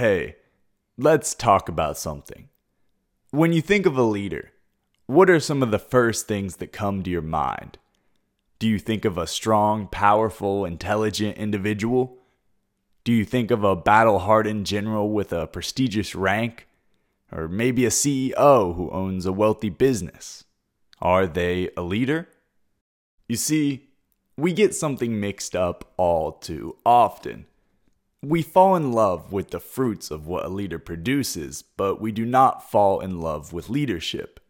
hey, let's talk about something. When you think of a leader, what are some of the first things that come to your mind? Do you think of a strong, powerful, intelligent individual? Do you think of a battle hardened general with a prestigious rank? Or maybe a CEO who owns a wealthy business? Are they a leader? You see, we get something mixed up all too often. We fall in love with the fruits of what a leader produces, but we do not fall in love with leadership.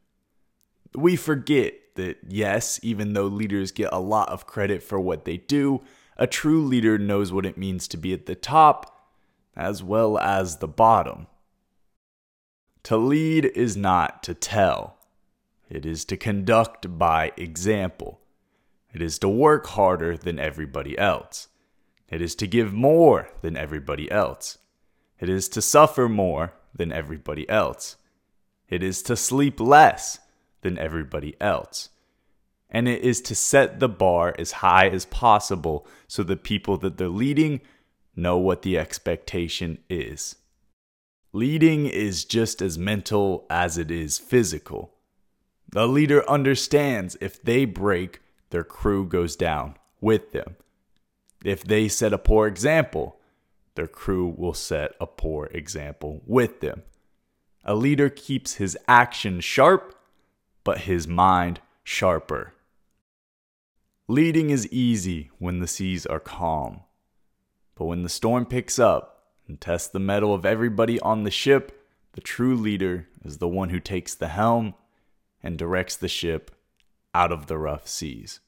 We forget that, yes, even though leaders get a lot of credit for what they do, a true leader knows what it means to be at the top as well as the bottom. To lead is not to tell, it is to conduct by example. It is to work harder than everybody else. It is to give more than everybody else. It is to suffer more than everybody else. It is to sleep less than everybody else. And it is to set the bar as high as possible so the people that they're leading know what the expectation is. Leading is just as mental as it is physical. The leader understands if they break, their crew goes down with them. If they set a poor example, their crew will set a poor example with them. A leader keeps his action sharp, but his mind sharper. Leading is easy when the seas are calm, but when the storm picks up and tests the mettle of everybody on the ship, the true leader is the one who takes the helm and directs the ship out of the rough seas.